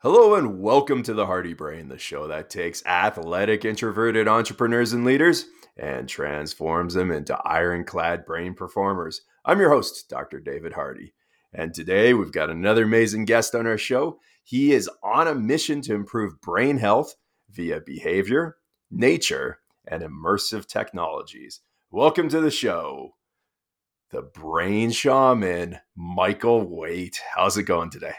Hello and welcome to the Hardy Brain, the show that takes athletic, introverted entrepreneurs and leaders and transforms them into ironclad brain performers. I'm your host, Dr. David Hardy. And today we've got another amazing guest on our show. He is on a mission to improve brain health via behavior, nature, and immersive technologies. Welcome to the show, the brain shaman, Michael Waite. How's it going today?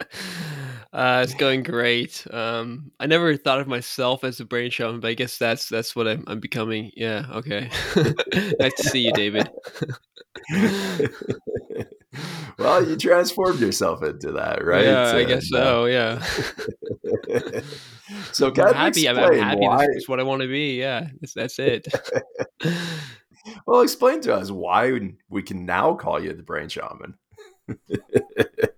Uh, it's going great. Um, I never thought of myself as a brain shaman, but I guess that's that's what I'm, I'm becoming. Yeah. Okay. nice to see you, David. well, you transformed yourself into that, right? Yeah, I guess so. Yeah. so, I'm happy. I'm, happy. Why... That's what I want to be. Yeah, that's, that's it. well, explain to us why we can now call you the brain shaman.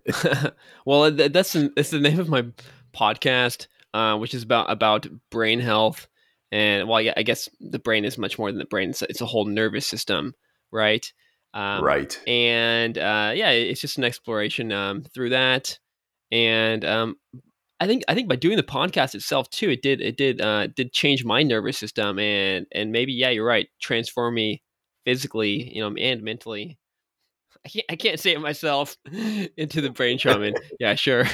well, that's it's the name of my podcast, uh, which is about about brain health. And well, I guess the brain is much more than the brain; it's a, it's a whole nervous system, right? Um, right. And uh, yeah, it's just an exploration um, through that. And um, I think I think by doing the podcast itself too, it did it did uh, did change my nervous system and and maybe yeah, you're right, transform me physically, you know, and mentally. I can't, I can't say it myself into the brain shaman. yeah, sure.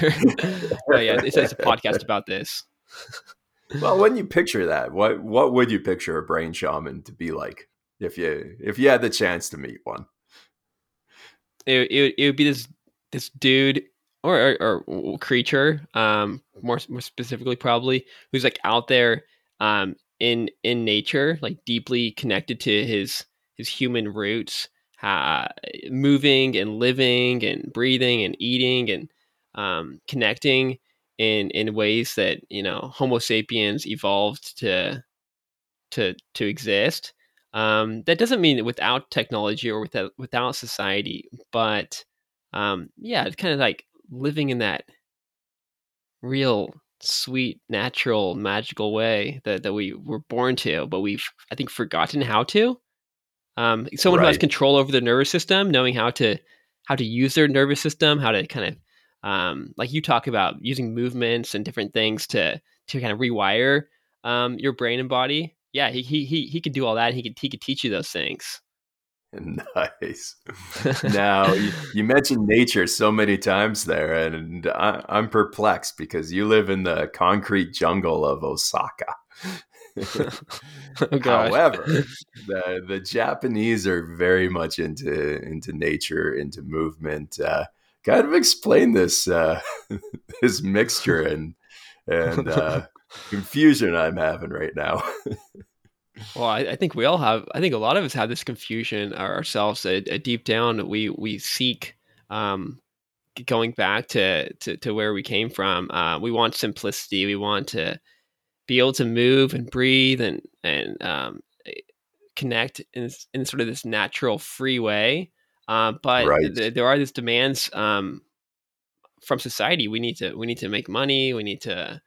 but yeah, it's, it's a podcast about this. well, when you picture that, what what would you picture a brain shaman to be like if you if you had the chance to meet one? It it, it would be this this dude or, or, or creature, um, more more specifically probably, who's like out there, um, in in nature, like deeply connected to his his human roots uh, moving and living and breathing and eating and um, connecting in in ways that you know Homo sapiens evolved to to to exist. Um, that doesn't mean without technology or without without society, but um, yeah, it's kind of like living in that real sweet, natural, magical way that, that we were born to, but we've I think forgotten how to. Um, someone right. who has control over their nervous system, knowing how to how to use their nervous system, how to kind of um, like you talk about using movements and different things to to kind of rewire um, your brain and body. Yeah, he he he he could do all that. he could he could teach you those things. Nice. now you, you, mentioned nature so many times there, and I, I'm perplexed because you live in the concrete jungle of Osaka. oh, However, the the Japanese are very much into into nature, into movement. Uh, kind of explain this uh, this mixture and and uh, confusion I'm having right now. well, I, I, think we all have. I think a lot of us have this confusion ourselves. deep down, we we seek um, going back to, to, to where we came from. Uh, we want simplicity. We want to be able to move and breathe and and um, connect in, in sort of this natural free way. Uh, but right. th- there are these demands um, from society. We need to we need to make money. We need to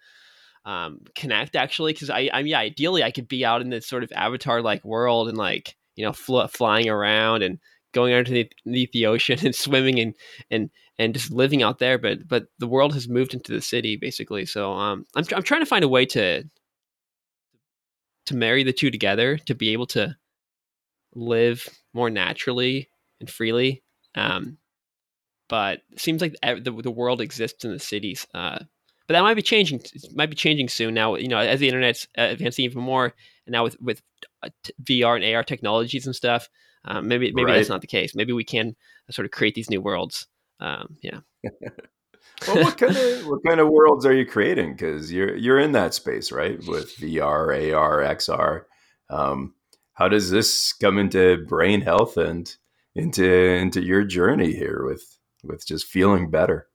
um, connect actually because I I'm yeah ideally I could be out in this sort of avatar like world and like you know fl- flying around and going underneath the ocean and swimming and and and just living out there. But but the world has moved into the city basically. So um, I'm I'm trying to find a way to to marry the two together to be able to live more naturally and freely. Um, but it seems like the the world exists in the cities. Uh, but that might be changing. It might be changing soon. Now, you know, as the internet's uh, advancing even more, and now with with uh, VR and AR technologies and stuff, um, maybe maybe right. that's not the case. Maybe we can sort of create these new worlds. Um, yeah. well, what kind of what kind of worlds are you creating? Because you're you're in that space, right? With VR, AR, XR. Um, how does this come into brain health and into into your journey here with with just feeling better?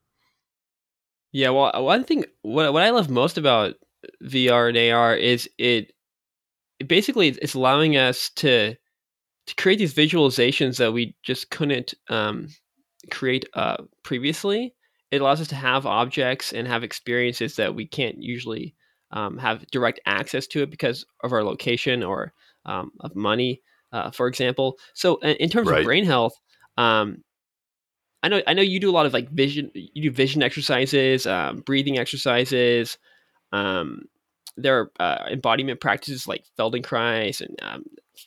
Yeah, well, one thing what what I love most about VR and AR is it, it basically it's allowing us to to create these visualizations that we just couldn't um, create uh, previously. It allows us to have objects and have experiences that we can't usually um, have direct access to it because of our location or um, of money, uh, for example. So, in terms right. of brain health, um, I know I know you do a lot of like vision. You do vision exercises, um, breathing exercises. Um, there are uh, embodiment practices like Feldenkrais and um,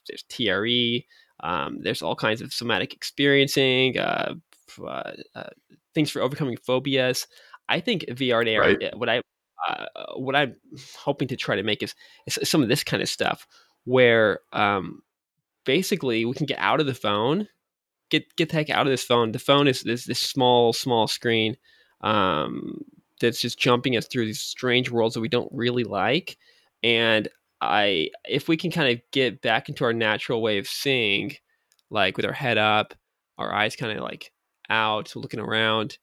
there's TRE. Um, there's all kinds of somatic experiencing, uh, uh, uh, things for overcoming phobias. I think VR and AR. Right. What I uh, what I'm hoping to try to make is, is, some of this kind of stuff where um, basically we can get out of the phone, get get the heck out of this phone. The phone is this this small small screen um, that's just jumping us through these strange worlds that we don't really like, and I if we can kind of get back into our natural way of seeing, like with our head up, our eyes kind of like out, looking around,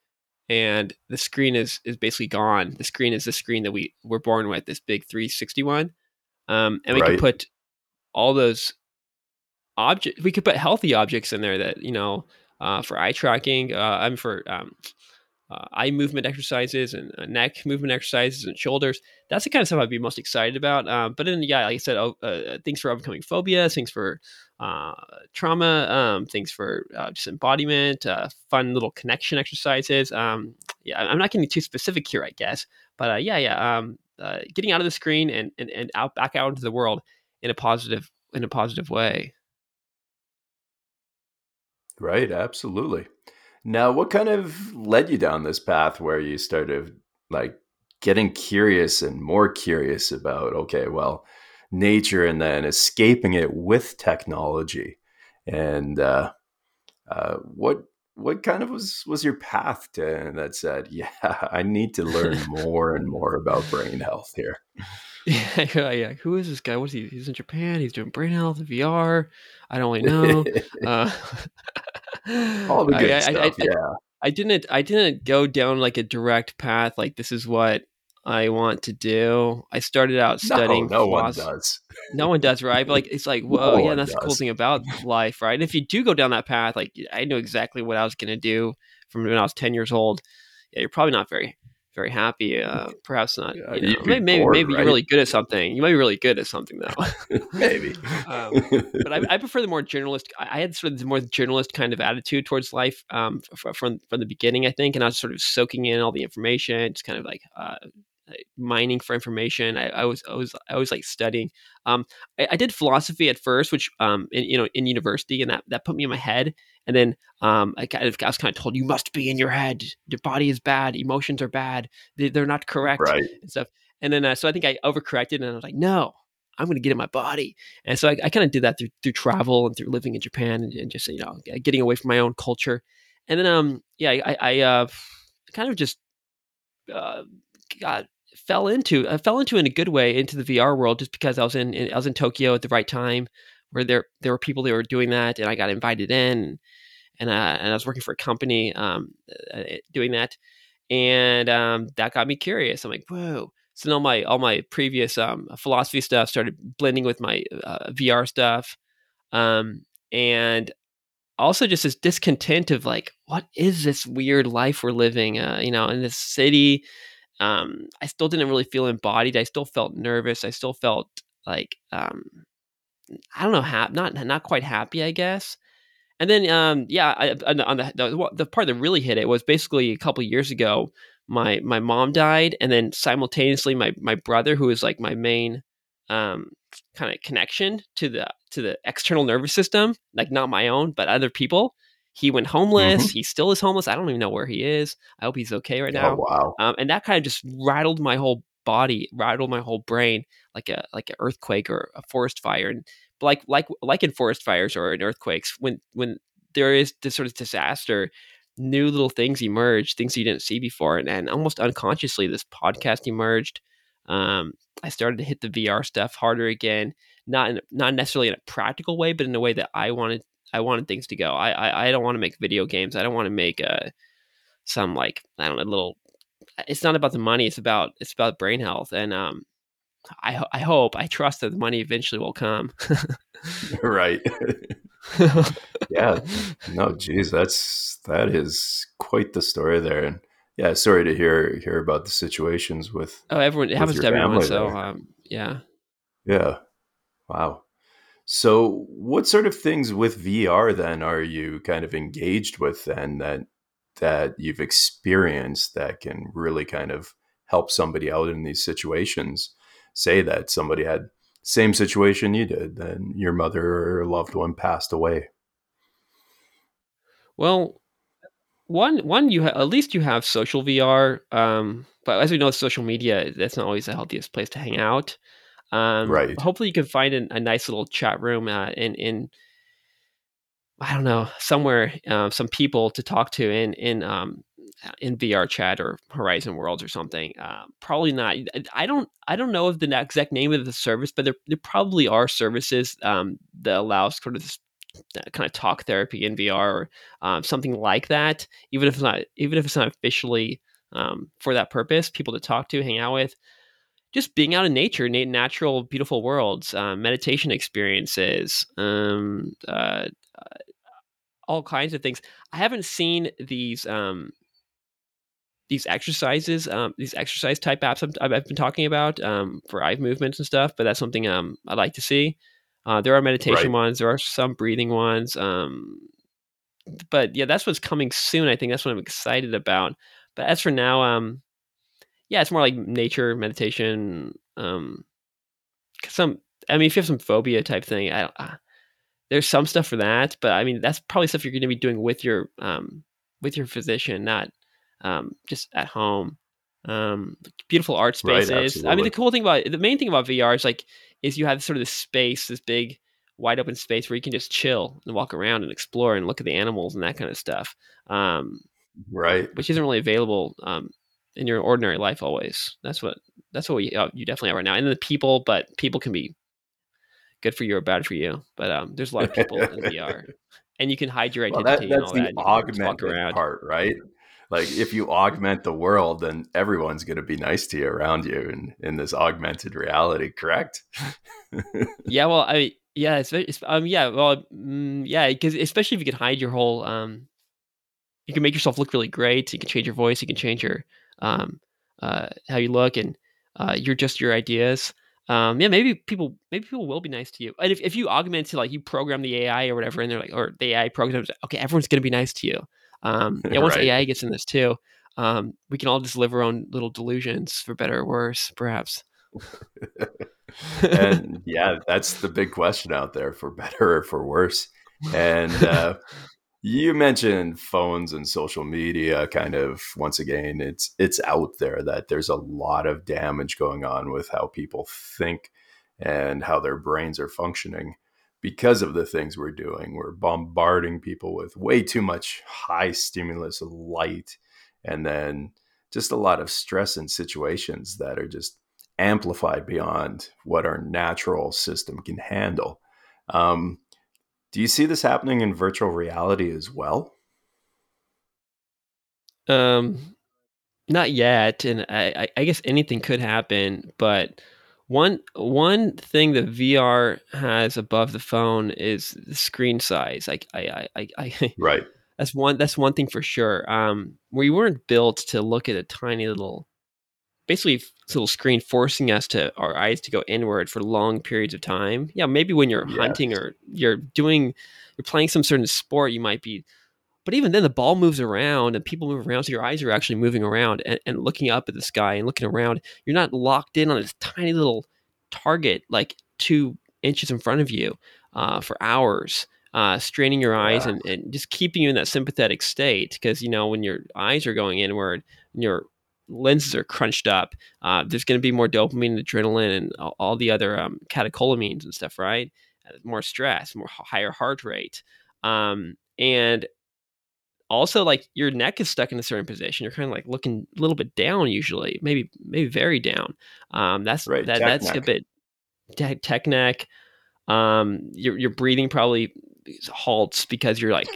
and the screen is is basically gone. The screen is the screen that we were born with, this big 361, um, and we right. can put all those objects. We could put healthy objects in there that you know uh, for eye tracking. Uh, I'm for um, uh, eye movement exercises and uh, neck movement exercises and shoulders. That's the kind of stuff I'd be most excited about. Um, but then, yeah, like I said, oh, uh, things for overcoming phobia, things for uh, trauma, um, things for uh, just embodiment, uh, fun little connection exercises. Um, yeah, I'm not getting too specific here, I guess, but yeah, yeah, um, getting out of the screen and, and and out back out into the world in a positive in a positive way. Right, absolutely. Now, what kind of led you down this path where you started like getting curious and more curious about, okay, well, nature and then escaping it with technology? And uh, uh, what what kind of was was your path to that said, yeah, I need to learn more and more about brain health here? Yeah, yeah. Who is this guy? What's he? He's in Japan. He's doing brain health VR. I don't really know. uh, all the good I, stuff. I, I, yeah. I didn't. I didn't go down like a direct path. Like this is what I want to do. I started out studying. No, no one does. No one does, right? But like, it's like, whoa, no yeah, that's does. the cool thing about life, right? And if you do go down that path, like, I knew exactly what I was going to do from when I was ten years old. Yeah, you're probably not very very happy. Uh, perhaps not. Yeah, you know, maybe maybe, bored, maybe right? you're really good at something. You might be really good at something though. maybe. Um, but I, I, prefer the more journalist. I had sort of the more journalist kind of attitude towards life um, from from the beginning. I think, and I was sort of soaking in all the information, just kind of like uh, mining for information. I, I, was I was I was like studying. Um, I, I, did philosophy at first, which um, in, you know, in university, and that that put me in my head. And then um, I, kind of, I was kind of told, you must be in your head. Your body is bad. Emotions are bad. They, are not correct right. and stuff. And then uh, so I think I overcorrected, and I was like, no, I'm going to get in my body. And so I, I kind of did that through through travel and through living in Japan and, and, just you know getting away from my own culture. And then um yeah I I uh, kind of just uh, got fell into I fell into in a good way into the VR world just because I was in, in I was in Tokyo at the right time where there there were people that were doing that and I got invited in and uh, and I was working for a company um, uh, uh, doing that. And um, that got me curious. I'm like whoa. So all my all my previous um, philosophy stuff started blending with my uh, VR stuff. Um, and also just this discontent of like what is this weird life we're living uh, you know in this city um, I still didn't really feel embodied. I still felt nervous. I still felt like um, I don't know, ha- not not quite happy, I guess. And then, um, yeah, I, on the, the, the part that really hit it was basically a couple years ago. My my mom died, and then simultaneously, my my brother, who was like my main um, kind of connection to the to the external nervous system, like not my own, but other people, he went homeless. Mm-hmm. He still is homeless. I don't even know where he is. I hope he's okay right now. Oh, wow. Um, and that kind of just rattled my whole body, rattled my whole brain like a like an earthquake or a forest fire. And like like like in forest fires or in earthquakes, when when there is this sort of disaster, new little things emerge, things you didn't see before, and, and almost unconsciously, this podcast emerged. Um, I started to hit the VR stuff harder again, not in, not necessarily in a practical way, but in a way that I wanted I wanted things to go. I I, I don't want to make video games. I don't want to make uh, some like I don't know little. It's not about the money. It's about it's about brain health, and um, I I hope I trust that the money eventually will come. right. yeah. No, geez, that's that is quite the story there, and yeah, sorry to hear hear about the situations with. Oh, everyone it happens to everyone. So um, yeah. Yeah. Wow. So, what sort of things with VR then are you kind of engaged with then that that you've experienced that can really kind of help somebody out in these situations? Say that somebody had same situation you did, then your mother or loved one passed away. Well, one one you ha- at least you have social VR, um, but as we know, social media that's not always the healthiest place to hang out. Um, right. Hopefully, you can find a, a nice little chat room uh, in in I don't know somewhere uh, some people to talk to in in um, in VR chat or Horizon Worlds or something. Uh, probably not. I don't. I don't know of the exact name of the service, but there, there probably are services um, that allow sort of this kind of talk therapy in VR or um, something like that. Even if it's not, even if it's not officially um, for that purpose, people to talk to, hang out with. Just being out in nature, natural, beautiful worlds, uh, meditation experiences, um, uh, uh, all kinds of things. I haven't seen these um, these exercises, um, these exercise type apps I've, I've been talking about um, for eye movements and stuff. But that's something um, I'd like to see. Uh, there are meditation right. ones. There are some breathing ones. Um, but yeah, that's what's coming soon. I think that's what I'm excited about. But as for now, um, yeah, it's more like nature meditation. Um, some, I mean, if you have some phobia type thing, I, uh, there's some stuff for that. But I mean, that's probably stuff you're going to be doing with your um, with your physician, not um, just at home. Um, beautiful art spaces. Right, I mean, the cool thing about the main thing about VR is like is you have sort of this space, this big wide open space where you can just chill and walk around and explore and look at the animals and that kind of stuff. Um, right. Which isn't really available um, in your ordinary life always. That's what that's what we, uh, you definitely are right now. And the people, but people can be good for you or bad for you. But um, there's a lot of people in VR, and you can hide your identity. Well, that, that's the that. augmented part, right? like if you augment the world then everyone's going to be nice to you around you in, in this augmented reality correct yeah well i yeah it's, it's um yeah well mm, yeah because especially if you can hide your whole um you can make yourself look really great you can change your voice you can change your um uh how you look and uh you're just your ideas um yeah maybe people maybe people will be nice to you and if, if you augment to like you program the ai or whatever and they're like or the ai programs okay everyone's to be nice to you um, yeah, once right. AI gets in this too, um, we can all just live our own little delusions for better or worse, perhaps. and yeah, that's the big question out there for better or for worse. And uh, you mentioned phones and social media. Kind of once again, it's it's out there that there's a lot of damage going on with how people think and how their brains are functioning because of the things we're doing. We're bombarding people with way too much high stimulus light and then just a lot of stress in situations that are just amplified beyond what our natural system can handle. Um, do you see this happening in virtual reality as well? Um, not yet, and I, I guess anything could happen, but one one thing that VR has above the phone is the screen size. Like I, I, I, I right. That's one. That's one thing for sure. Um, we weren't built to look at a tiny little, basically this little screen, forcing us to our eyes to go inward for long periods of time. Yeah, maybe when you're yes. hunting or you're doing, you're playing some certain sport, you might be but even then, the ball moves around and people move around. So your eyes are actually moving around and, and looking up at the sky and looking around. You're not locked in on this tiny little target like two inches in front of you uh, for hours, uh, straining your eyes yeah. and, and just keeping you in that sympathetic state. Because, you know, when your eyes are going inward, your lenses are crunched up, uh, there's going to be more dopamine and adrenaline and all, all the other um, catecholamines and stuff, right? Uh, more stress, more higher heart rate. Um, and also like your neck is stuck in a certain position. You're kind of like looking a little bit down usually, maybe maybe very down. Um, that's right, that, that's neck. a bit te- tech neck. Um, your your breathing probably halts because you're like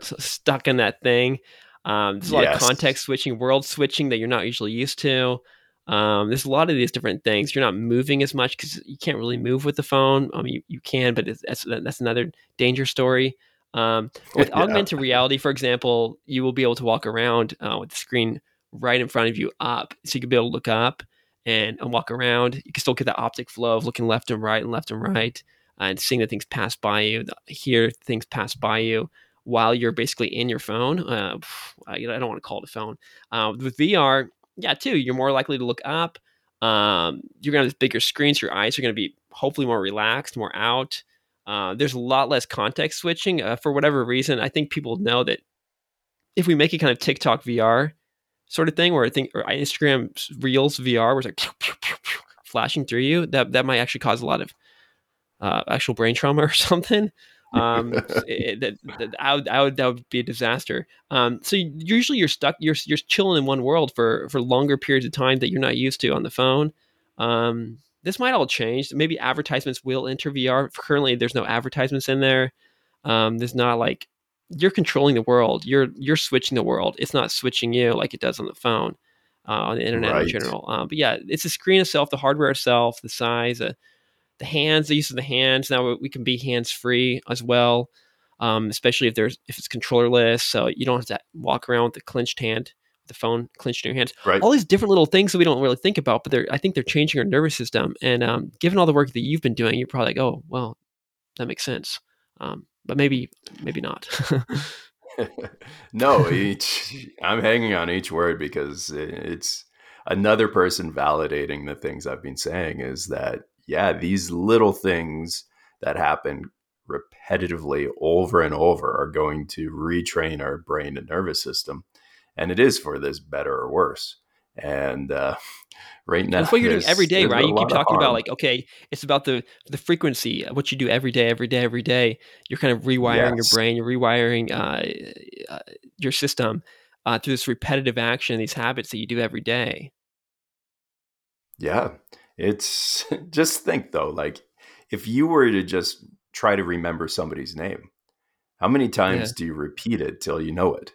stuck in that thing. Um, there's a lot yes. of context switching, world switching that you're not usually used to. Um, there's a lot of these different things. You're not moving as much because you can't really move with the phone. I mean, you, you can, but that's that's another danger story. Um, with yeah. augmented reality, for example, you will be able to walk around uh, with the screen right in front of you up. So you can be able to look up and, and walk around. You can still get that optic flow of looking left and right and left and right and seeing the things pass by you, hear things pass by you while you're basically in your phone. Uh, I don't want to call it a phone. Uh, with VR, yeah, too, you're more likely to look up. Um, you're gonna have bigger screens. Your eyes are gonna be hopefully more relaxed, more out. Uh, there's a lot less context switching uh, for whatever reason. I think people know that if we make it kind of TikTok VR sort of thing, where I think or Instagram Reels VR, where it's like pew, pew, pew, flashing through you, that that might actually cause a lot of uh, actual brain trauma or something. Um, it, that, that, I would, I would, that would be a disaster. Um, so usually you're stuck, you're, you're chilling in one world for, for longer periods of time that you're not used to on the phone. Um, this might all change. Maybe advertisements will enter VR. Currently, there's no advertisements in there. Um, there's not like you're controlling the world. You're you're switching the world. It's not switching you like it does on the phone, uh, on the internet right. in general. Um, but yeah, it's the screen itself, the hardware itself, the size, uh, the hands, the use of the hands. Now we can be hands free as well, um, especially if there's if it's controllerless, so you don't have to walk around with the clenched hand, the phone clenched in your hands. Right. All these different little things that we don't really think about, but they're I think they're changing our nervous system. And um, given all the work that you've been doing, you're probably like, oh well, that makes sense. Um, but maybe maybe not. no, each I'm hanging on each word because it's another person validating the things I've been saying is that yeah, these little things that happen repetitively over and over are going to retrain our brain and nervous system. And it is for this better or worse. And uh, right now, that's what you're doing every day, right? You keep talking about like, okay, it's about the the frequency, of what you do every day, every day, every day. You're kind of rewiring yes. your brain, you're rewiring uh, uh, your system uh, through this repetitive action, these habits that you do every day. Yeah, it's just think though, like if you were to just try to remember somebody's name, how many times yeah. do you repeat it till you know it?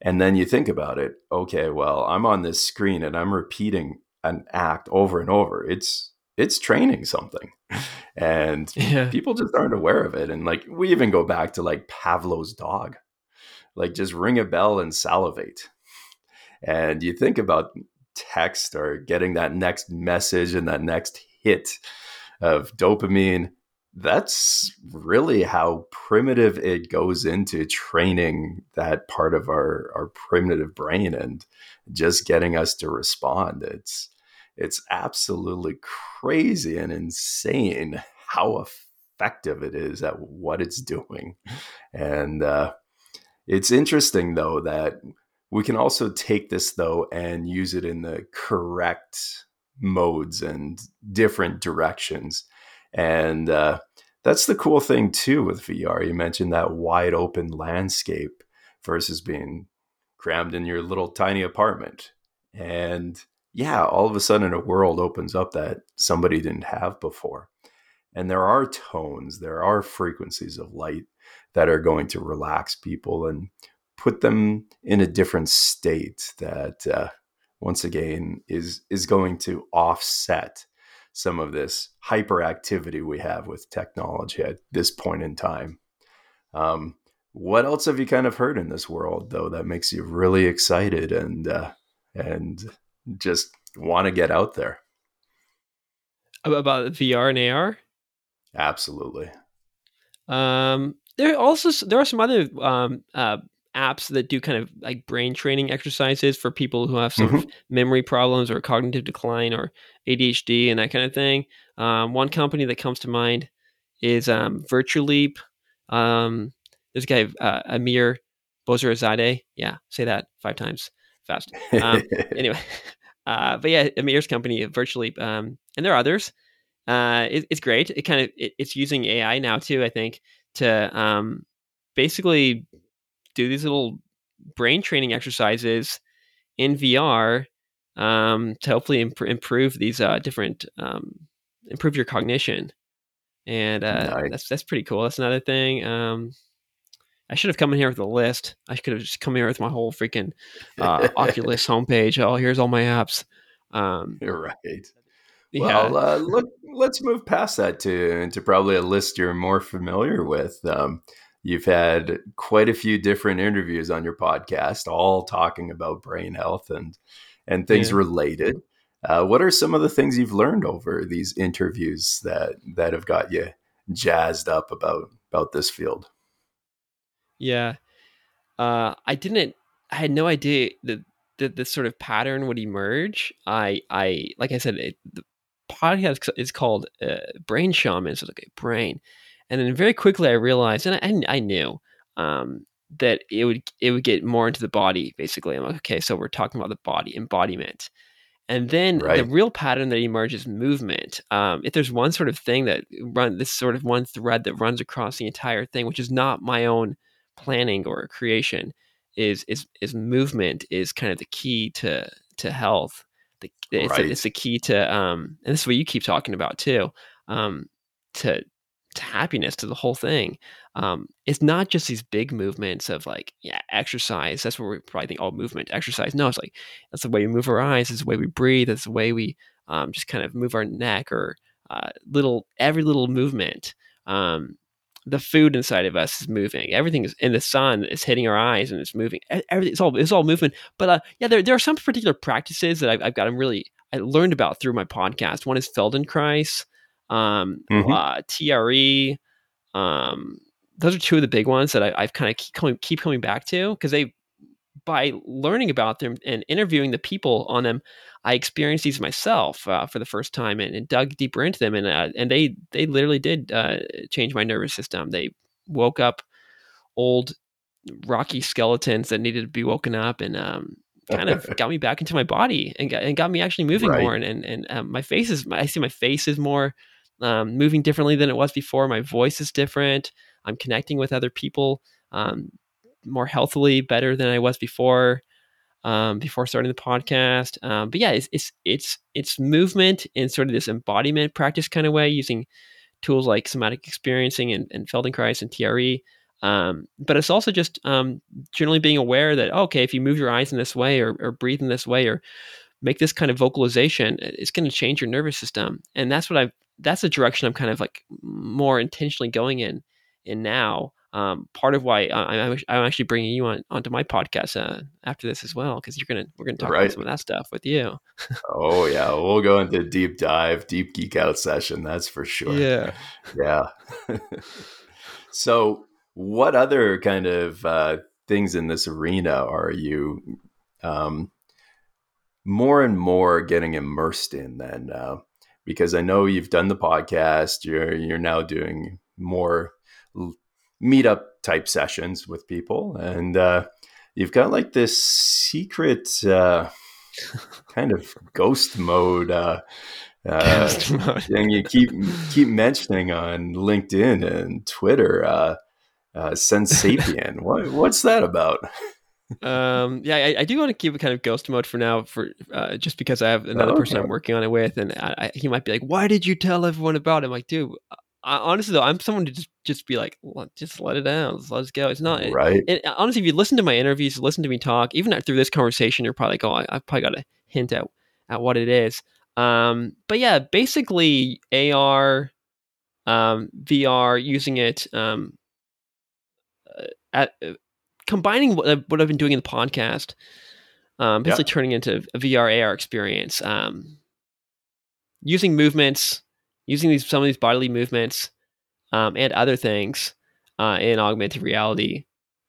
And then you think about it, okay, well, I'm on this screen and I'm repeating an act over and over. It's it's training something. And yeah. people just aren't aware of it. And like we even go back to like Pavlov's dog. Like just ring a bell and salivate. And you think about text or getting that next message and that next hit of dopamine that's really how primitive it goes into training that part of our our primitive brain and just getting us to respond. It's it's absolutely crazy and insane how effective it is at what it's doing. And uh, it's interesting though that we can also take this though and use it in the correct modes and different directions. And uh, that's the cool thing too with VR. You mentioned that wide open landscape versus being crammed in your little tiny apartment. And yeah, all of a sudden a world opens up that somebody didn't have before. And there are tones, there are frequencies of light that are going to relax people and put them in a different state that uh, once again is is going to offset some of this hyperactivity we have with technology at this point in time. Um, what else have you kind of heard in this world though that makes you really excited and uh, and just want to get out there about VR and AR? Absolutely. Um, there also there are some other um, uh, apps that do kind of like brain training exercises for people who have some mm-hmm. memory problems or cognitive decline or ADHD and that kind of thing. Um, one company that comes to mind is um, Virtuleap. Um, this guy uh, Amir Bozorgzadeh. Yeah, say that five times fast. Um, anyway, uh, but yeah, Amir's company, Virtuleap, um, and there are others. Uh, it, it's great. It kind of it, it's using AI now too. I think to um, basically do these little brain training exercises in VR um, to hopefully imp- improve these uh, different um, improve your cognition. And uh, nice. that's that's pretty cool. That's another thing. Um, I should have come in here with a list. I could have just come here with my whole freaking uh, Oculus homepage. Oh, here's all my apps. Um, You're right. Yeah. Well, uh, look, let's move past that to to probably a list you're more familiar with. Um, You've had quite a few different interviews on your podcast, all talking about brain health and and things yeah. related. Uh, what are some of the things you've learned over these interviews that that have got you jazzed up about about this field? Yeah. Uh, I didn't. I had no idea that that this sort of pattern would emerge. I, I, like I said, it, the podcast is called uh, Brain Shaman. So like a brain, and then very quickly I realized, and I, I knew um, that it would it would get more into the body. Basically, I'm like, okay, so we're talking about the body embodiment. And then right. the real pattern that emerges movement. Um, if there's one sort of thing that run this sort of one thread that runs across the entire thing, which is not my own planning or creation, is is is movement is kind of the key to to health. The, it's, right. a, it's the key to um, and this is what you keep talking about too. Um, to happiness to the whole thing. Um, it's not just these big movements of like, yeah, exercise. That's where we probably think, oh, movement, exercise. No, it's like that's the way we move our eyes. It's the way we breathe. It's the way we um, just kind of move our neck or uh, little every little movement. Um, the food inside of us is moving. Everything is in the sun is hitting our eyes and it's moving. Everything it's all it's all movement. But uh, yeah, there there are some particular practices that I've, I've gotten really I learned about through my podcast. One is Feldenkrais um, mm-hmm. uh, TRE. Um, those are two of the big ones that I, have kind of keep coming, keep coming back to because they, by learning about them and interviewing the people on them, I experienced these myself uh, for the first time and, and, dug deeper into them, and uh, and they they literally did uh, change my nervous system. They woke up old rocky skeletons that needed to be woken up, and um, kind of got me back into my body and got, and got me actually moving right. more. And and, and um, my face is I see my face is more um, moving differently than it was before. My voice is different. I'm connecting with other people um, more healthily, better than I was before. Um, before starting the podcast, um, but yeah, it's, it's it's it's movement in sort of this embodiment practice kind of way, using tools like somatic experiencing and, and Feldenkrais and TRE. Um, but it's also just um, generally being aware that oh, okay, if you move your eyes in this way or, or breathe in this way or make this kind of vocalization, it's going to change your nervous system. And that's what I've that's the direction I'm kind of like more intentionally going in in now. Um, part of why I, am actually bringing you on onto my podcast uh, after this as well because you're gonna we're gonna talk right. about some of that stuff with you. oh yeah, we'll go into deep dive, deep geek out session. That's for sure. Yeah, yeah. so, what other kind of uh, things in this arena are you um, more and more getting immersed in? Then, uh, because I know you've done the podcast. You're you're now doing more meetup type sessions with people, and uh, you've got like this secret uh, kind of ghost mode. Uh, uh, thing you keep keep mentioning on LinkedIn and Twitter, uh, uh, Sensapien. what, what's that about? um, yeah, I, I, do want to keep it kind of ghost mode for now, for uh, just because I have another okay. person I'm working on it with, and I, I, he might be like, "Why did you tell everyone about it?" I'm like, dude. I, honestly, though, I'm someone to just just be like, just let it out, let's go. It's not right. It, it, honestly, if you listen to my interviews, listen to me talk, even through this conversation, you're probably like, oh, I, have probably got a hint at at what it is. Um, but yeah, basically AR, um, VR, using it um, uh, at uh, combining what I've, what I've been doing in the podcast, um, basically yep. turning into a VR AR experience, um, using movements, using these some of these bodily movements, um, and other things uh, in augmented reality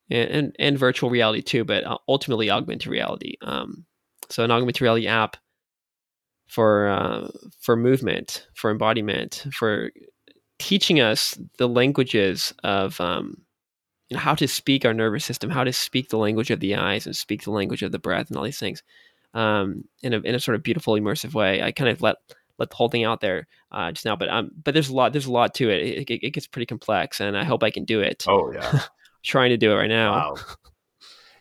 and, and, and virtual reality too, but uh, ultimately augmented reality. Um, so an augmented reality app for uh, for movement, for embodiment, for teaching us the languages of um, you know, how to speak our nervous system, how to speak the language of the eyes and speak the language of the breath and all these things um, in, a, in a sort of beautiful, immersive way. I kind of let let the whole thing out there uh, just now, but um, but there's a lot there's a lot to it. It, it. it, gets pretty complex, and I hope I can do it. Oh yeah, trying to do it right now. Wow.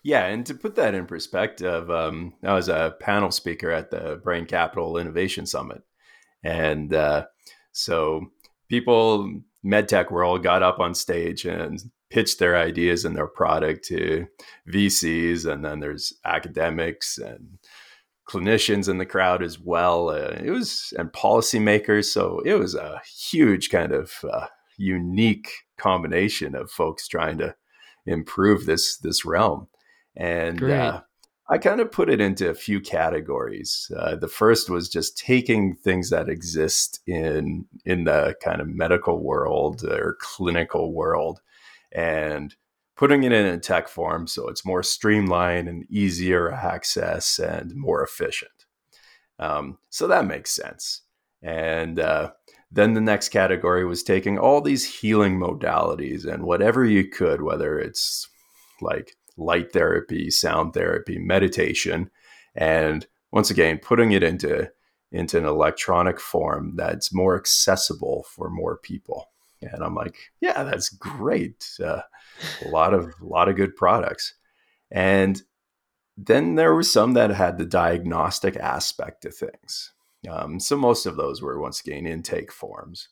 Yeah, and to put that in perspective, um, I was a panel speaker at the Brain Capital Innovation Summit, and uh, so people medtech world got up on stage and pitch their ideas and their product to VCs, and then there's academics and clinicians in the crowd as well. Uh, it was and policymakers, so it was a huge kind of uh, unique combination of folks trying to improve this this realm. And uh, I kind of put it into a few categories. Uh, the first was just taking things that exist in in the kind of medical world or clinical world and putting it in a tech form so it's more streamlined and easier access and more efficient. Um, so that makes sense. And uh, then the next category was taking all these healing modalities and whatever you could, whether it's like light therapy, sound therapy, meditation, and once again, putting it into into an electronic form that's more accessible for more people. And I'm like, yeah, that's great. Uh, a lot of a lot of good products. And then there were some that had the diagnostic aspect of things. Um, so most of those were once again intake forms.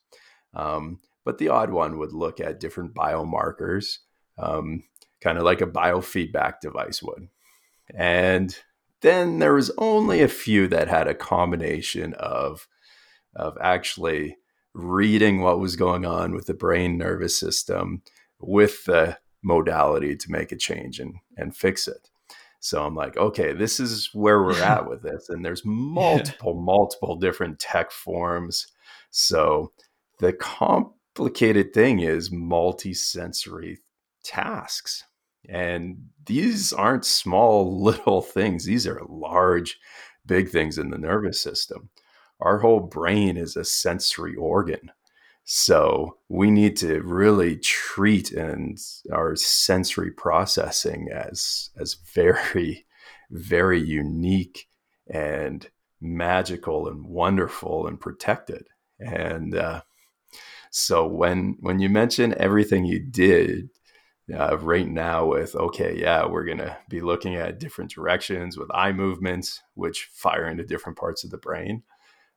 Um, but the odd one would look at different biomarkers, um, kind of like a biofeedback device would. And then there was only a few that had a combination of, of actually reading what was going on with the brain nervous system with the modality to make a change and, and fix it. So I'm like, okay, this is where we're at with this. And there's multiple, yeah. multiple different tech forms. So the complicated thing is multi-sensory tasks. And these aren't small little things. These are large, big things in the nervous system. Our whole brain is a sensory organ. So we need to really treat and our sensory processing as as very, very unique and magical and wonderful and protected. And uh, so when when you mention everything you did uh, right now with okay, yeah, we're gonna be looking at different directions with eye movements, which fire into different parts of the brain,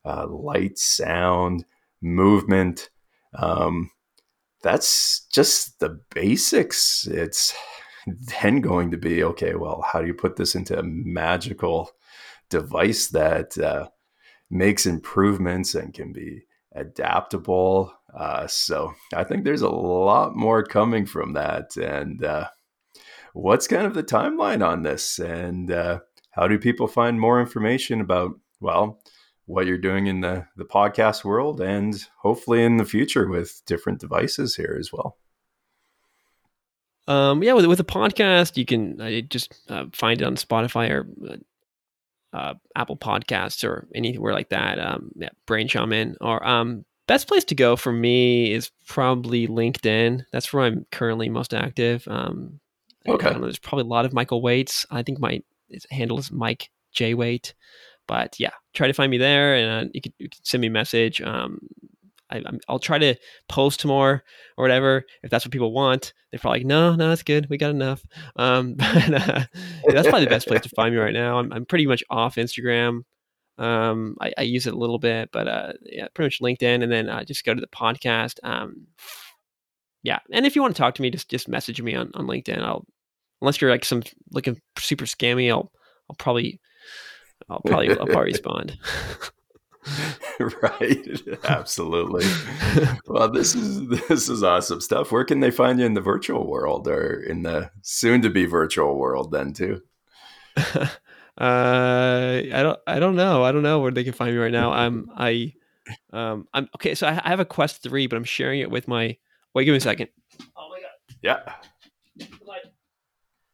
uh, light, sound, movement um, that's just the basics. It's then going to be okay. Well, how do you put this into a magical device that uh, makes improvements and can be adaptable? Uh, so I think there's a lot more coming from that. And uh, what's kind of the timeline on this? And uh, how do people find more information about? Well, what you're doing in the the podcast world and hopefully in the future with different devices here as well. Um, yeah, with with a podcast, you can uh, just uh, find it on Spotify or uh, uh, Apple Podcasts or anywhere like that. Um, yeah, Brain Shaman or um, best place to go for me is probably LinkedIn. That's where I'm currently most active. Um, okay, know, there's probably a lot of Michael Waites. I think my handle is Mike J Waite. But yeah, try to find me there, and uh, you, can, you, send me a message. Um, I, will try to post more or whatever if that's what people want. They're probably like, no, no, that's good. We got enough. Um, but uh, that's probably the best place to find me right now. I'm, I'm pretty much off Instagram. Um, I, I, use it a little bit, but uh, yeah, pretty much LinkedIn, and then uh, just go to the podcast. Um, yeah, and if you want to talk to me, just just message me on, on LinkedIn. I'll unless you're like some looking super scammy, I'll I'll probably I'll probably I'll probably respond. right. Absolutely. Well this is this is awesome stuff. Where can they find you in the virtual world or in the soon to be virtual world then too? Uh i don't i don't know. I don't know where they can find me right now. I'm i um i'm okay so i, I have a quest 3 but i'm sharing it with my wait give me a second. Oh my god yeah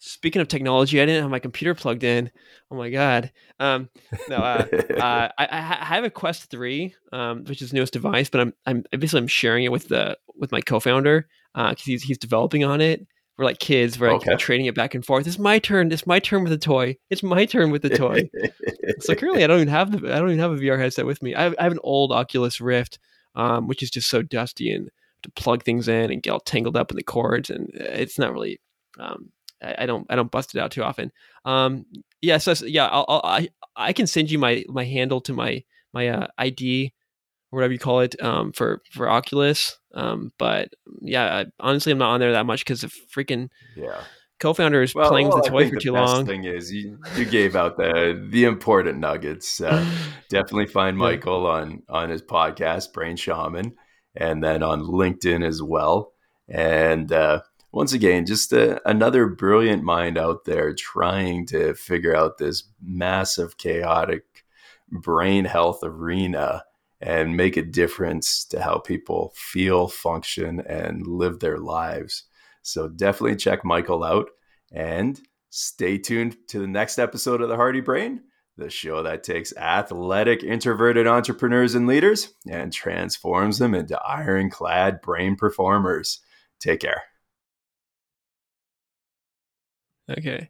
speaking of technology, I didn't have my computer plugged in. Oh my god. Um, no, uh, uh, I, I, have a Quest Three, um, which is the newest device, but I'm I'm basically I'm sharing it with the with my co-founder because uh, he's he's developing on it. We're like kids. We're like okay. trading it back and forth. It's my turn. It's my turn with the toy. It's my turn with the toy. so currently, I don't even have the I don't even have a VR headset with me. I have, I have an old Oculus Rift, um, which is just so dusty and to plug things in and get all tangled up in the cords, and it's not really um, I, I don't I don't bust it out too often. Um, yeah, so yeah, I'll, I'll, i I can send you my my handle to my my uh, ID or whatever you call it um, for for Oculus. Um, but yeah, I, honestly, I'm not on there that much because the freaking yeah co-founder is well, playing well, with the toy for too long. Thing is, you, you gave out the the important nuggets. Uh, definitely find Michael on on his podcast, Brain Shaman, and then on LinkedIn as well. And uh, once again, just a, another brilliant mind out there trying to figure out this massive, chaotic brain health arena and make a difference to how people feel, function, and live their lives. So definitely check Michael out and stay tuned to the next episode of The Hardy Brain, the show that takes athletic, introverted entrepreneurs and leaders and transforms them into ironclad brain performers. Take care. Okay.